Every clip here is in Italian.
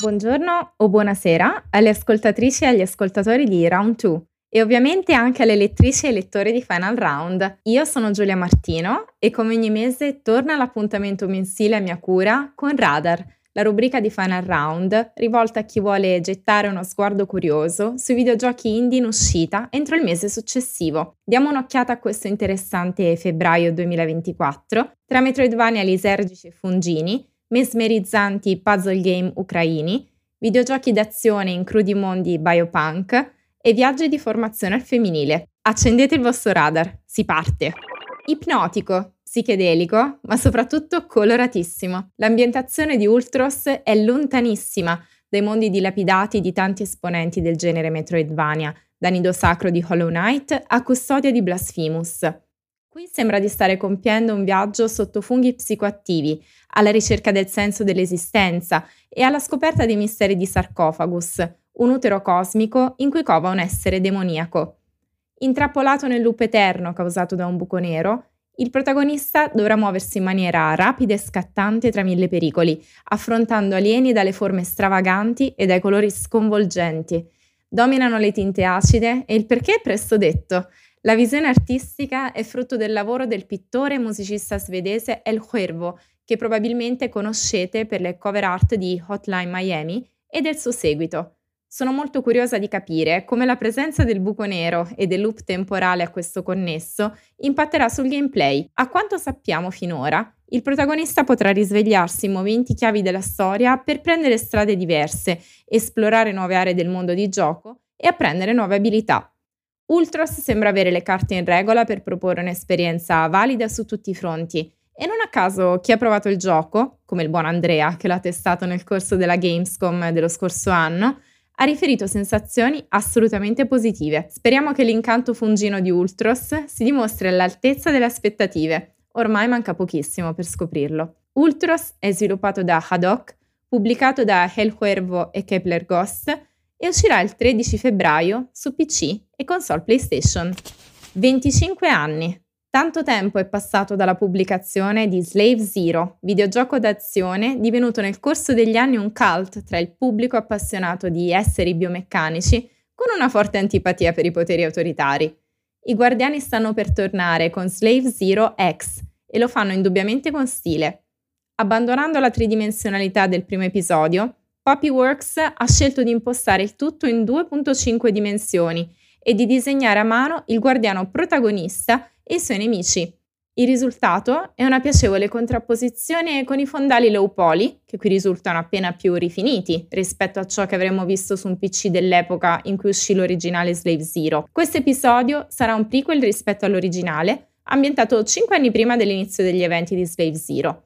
Buongiorno o buonasera alle ascoltatrici e agli ascoltatori di Round 2 e ovviamente anche alle lettrici e lettori di Final Round. Io sono Giulia Martino e come ogni mese torna l'appuntamento mensile a mia cura con Radar, la rubrica di Final Round rivolta a chi vuole gettare uno sguardo curioso sui videogiochi indie in uscita entro il mese successivo. Diamo un'occhiata a questo interessante febbraio 2024 tra Metroidvania lisergici e fungini mesmerizzanti puzzle game ucraini, videogiochi d'azione in crudi mondi biopunk e viaggi di formazione al femminile. Accendete il vostro radar, si parte! Ipnotico, psichedelico, ma soprattutto coloratissimo. L'ambientazione di Ultros è lontanissima dai mondi dilapidati di tanti esponenti del genere Metroidvania, da nido sacro di Hollow Knight a custodia di Blasphemous. Qui sembra di stare compiendo un viaggio sotto funghi psicoattivi, alla ricerca del senso dell'esistenza e alla scoperta dei misteri di Sarcophagus, un utero cosmico in cui cova un essere demoniaco. Intrappolato nel loop eterno causato da un buco nero, il protagonista dovrà muoversi in maniera rapida e scattante tra mille pericoli, affrontando alieni dalle forme stravaganti e dai colori sconvolgenti. Dominano le tinte acide e il perché è presto detto. La visione artistica è frutto del lavoro del pittore e musicista svedese El Cuervo, che probabilmente conoscete per le cover art di Hotline Miami e del suo seguito. Sono molto curiosa di capire come la presenza del buco nero e del loop temporale a questo connesso impatterà sul gameplay. A quanto sappiamo finora, il protagonista potrà risvegliarsi in momenti chiavi della storia per prendere strade diverse, esplorare nuove aree del mondo di gioco e apprendere nuove abilità. Ultros sembra avere le carte in regola per proporre un'esperienza valida su tutti i fronti e non a caso chi ha provato il gioco, come il buon Andrea che l'ha testato nel corso della Gamescom dello scorso anno, ha riferito sensazioni assolutamente positive. Speriamo che l'incanto fungino di Ultros si dimostri all'altezza delle aspettative. Ormai manca pochissimo per scoprirlo. Ultros è sviluppato da Haddock, pubblicato da El Cuervo e Kepler Ghost e uscirà il 13 febbraio su PC e console PlayStation. 25 anni. Tanto tempo è passato dalla pubblicazione di Slave Zero, videogioco d'azione divenuto nel corso degli anni un cult tra il pubblico appassionato di esseri biomeccanici con una forte antipatia per i poteri autoritari. I guardiani stanno per tornare con Slave Zero X e lo fanno indubbiamente con stile. Abbandonando la tridimensionalità del primo episodio, Poppyworks ha scelto di impostare il tutto in 2.5 dimensioni e di disegnare a mano il guardiano protagonista e i suoi nemici. Il risultato è una piacevole contrapposizione con i fondali low poly, che qui risultano appena più rifiniti rispetto a ciò che avremmo visto su un PC dell'epoca in cui uscì l'originale Slave Zero. Questo episodio sarà un prequel rispetto all'originale, ambientato 5 anni prima dell'inizio degli eventi di Slave Zero.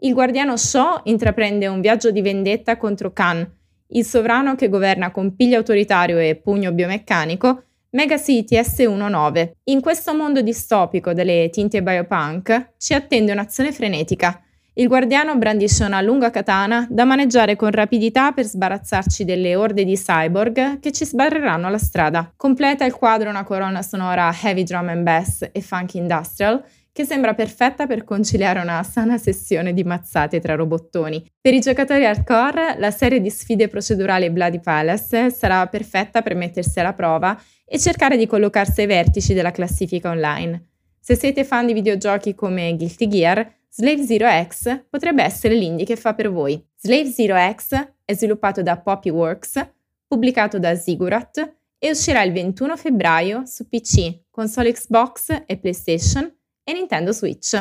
Il guardiano Shaw intraprende un viaggio di vendetta contro Khan, il sovrano che governa con piglio autoritario e pugno biomeccanico Mega City S19. In questo mondo distopico delle tinte biopunk ci attende un'azione frenetica. Il guardiano brandisce una lunga katana da maneggiare con rapidità per sbarazzarci delle orde di cyborg che ci sbarreranno la strada. Completa il quadro una colonna sonora heavy drum and bass e funk industrial che sembra perfetta per conciliare una sana sessione di mazzate tra robottoni. Per i giocatori hardcore, la serie di sfide procedurali Bloody Palace sarà perfetta per mettersi alla prova e cercare di collocarsi ai vertici della classifica online. Se siete fan di videogiochi come Guilty Gear, Slave Zero X potrebbe essere l'indie che fa per voi. Slave Zero X è sviluppato da Poppyworks, pubblicato da Ziggurat e uscirà il 21 febbraio su PC, console Xbox e PlayStation e Nintendo Switch.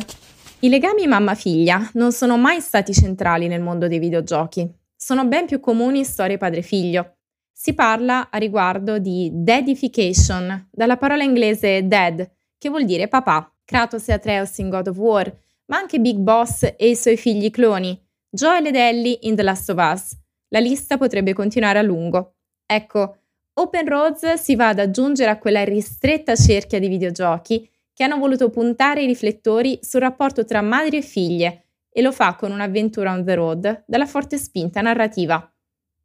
I legami mamma-figlia non sono mai stati centrali nel mondo dei videogiochi. Sono ben più comuni storie padre-figlio. Si parla a riguardo di deadification, dalla parola inglese dead, che vuol dire papà. Kratos e Atreus in God of War, ma anche Big Boss e i suoi figli cloni, Joel ed Ellie in The Last of Us. La lista potrebbe continuare a lungo. Ecco, Open Roads si va ad aggiungere a quella ristretta cerchia di videogiochi che hanno voluto puntare i riflettori sul rapporto tra madri e figlie e lo fa con un'avventura on the road dalla forte spinta narrativa.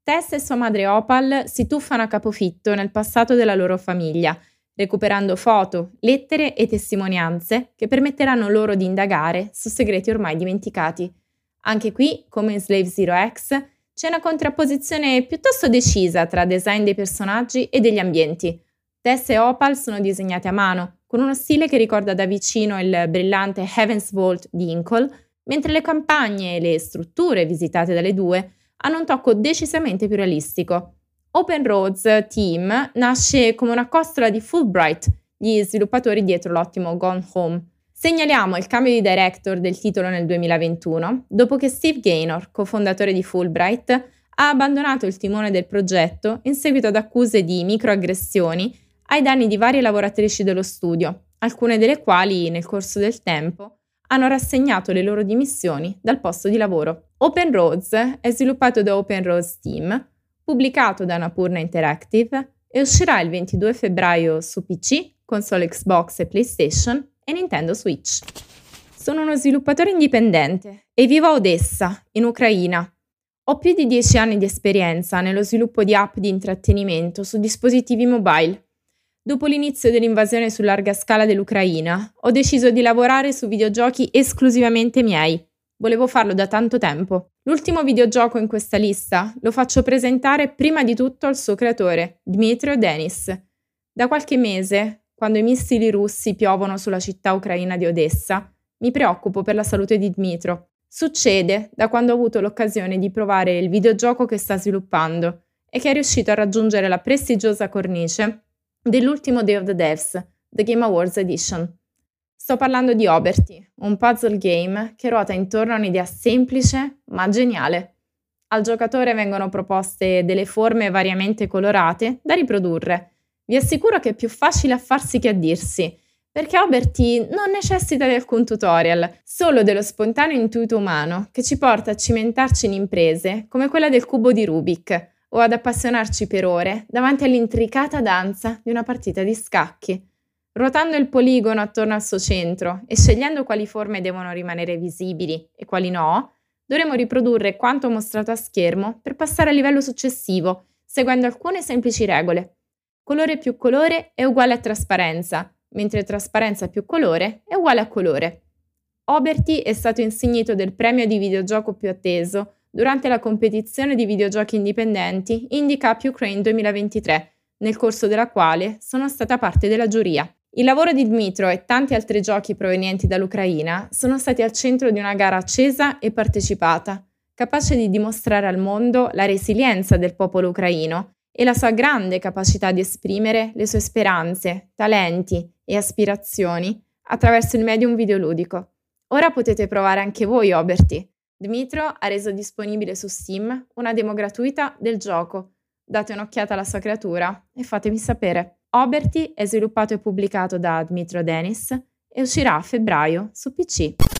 Tess e sua madre Opal si tuffano a capofitto nel passato della loro famiglia, recuperando foto, lettere e testimonianze che permetteranno loro di indagare su segreti ormai dimenticati. Anche qui, come in Slave Zero X, c'è una contrapposizione piuttosto decisa tra design dei personaggi e degli ambienti. Tess e Opal sono disegnate a mano, con uno stile che ricorda da vicino il brillante Heaven's Vault di Inkle, mentre le campagne e le strutture visitate dalle due hanno un tocco decisamente più realistico. Open Roads Team nasce come una costola di Fulbright, gli sviluppatori dietro l'ottimo Gone Home. Segnaliamo il cambio di director del titolo nel 2021, dopo che Steve Gaynor, cofondatore di Fulbright, ha abbandonato il timone del progetto in seguito ad accuse di microaggressioni ai danni di varie lavoratrici dello studio, alcune delle quali, nel corso del tempo, hanno rassegnato le loro dimissioni dal posto di lavoro. Open Roads è sviluppato da Open Roads Team, pubblicato da Napurna Interactive e uscirà il 22 febbraio su PC, console Xbox e PlayStation e Nintendo Switch. Sono uno sviluppatore indipendente e vivo a Odessa, in Ucraina. Ho più di 10 anni di esperienza nello sviluppo di app di intrattenimento su dispositivi mobile. Dopo l'inizio dell'invasione su larga scala dell'Ucraina, ho deciso di lavorare su videogiochi esclusivamente miei. Volevo farlo da tanto tempo. L'ultimo videogioco in questa lista lo faccio presentare prima di tutto al suo creatore, Dmitry Denis. Da qualche mese, quando i missili russi piovono sulla città ucraina di Odessa, mi preoccupo per la salute di Dmitro. Succede da quando ho avuto l'occasione di provare il videogioco che sta sviluppando e che è riuscito a raggiungere la prestigiosa cornice dell'ultimo Day of the Devs, The Game Awards Edition. Sto parlando di Oberty, un puzzle game che ruota intorno a un'idea semplice ma geniale. Al giocatore vengono proposte delle forme variamente colorate da riprodurre. Vi assicuro che è più facile a farsi che a dirsi, perché Oberty non necessita di alcun tutorial, solo dello spontaneo intuito umano che ci porta a cimentarci in imprese come quella del cubo di Rubik o ad appassionarci per ore davanti all'intricata danza di una partita di scacchi. Ruotando il poligono attorno al suo centro e scegliendo quali forme devono rimanere visibili e quali no, dovremo riprodurre quanto mostrato a schermo per passare al livello successivo, seguendo alcune semplici regole. Colore più colore è uguale a trasparenza, mentre trasparenza più colore è uguale a colore. Oberty è stato insignito del premio di videogioco più atteso durante la competizione di videogiochi indipendenti Indie Cup Ukraine 2023, nel corso della quale sono stata parte della giuria. Il lavoro di Dmitro e tanti altri giochi provenienti dall'Ucraina sono stati al centro di una gara accesa e partecipata, capace di dimostrare al mondo la resilienza del popolo ucraino e la sua grande capacità di esprimere le sue speranze, talenti e aspirazioni attraverso il medium videoludico. Ora potete provare anche voi Oberty. Dmitro ha reso disponibile su Steam una demo gratuita del gioco. Date un'occhiata alla sua creatura e fatemi sapere. Oberty è sviluppato e pubblicato da Dmitro Denis e uscirà a febbraio su PC.